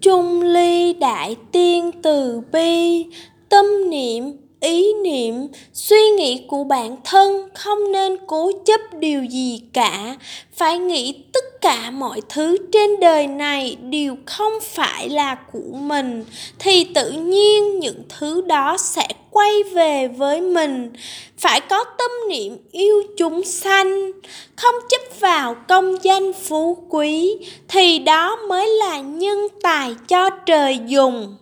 Trung ly đại tiên từ bi, tâm niệm, ý niệm, suy nghĩ của bản thân không nên cố chấp điều gì cả, phải nghĩ tất cả mọi thứ trên đời này đều không phải là của mình, thì tự nhiên những thứ đó sẽ quay về với mình. Phải có tâm niệm yêu chúng sanh, không chấp vào công danh phú quý, thì đó mới là nhân tài cho trời dùng.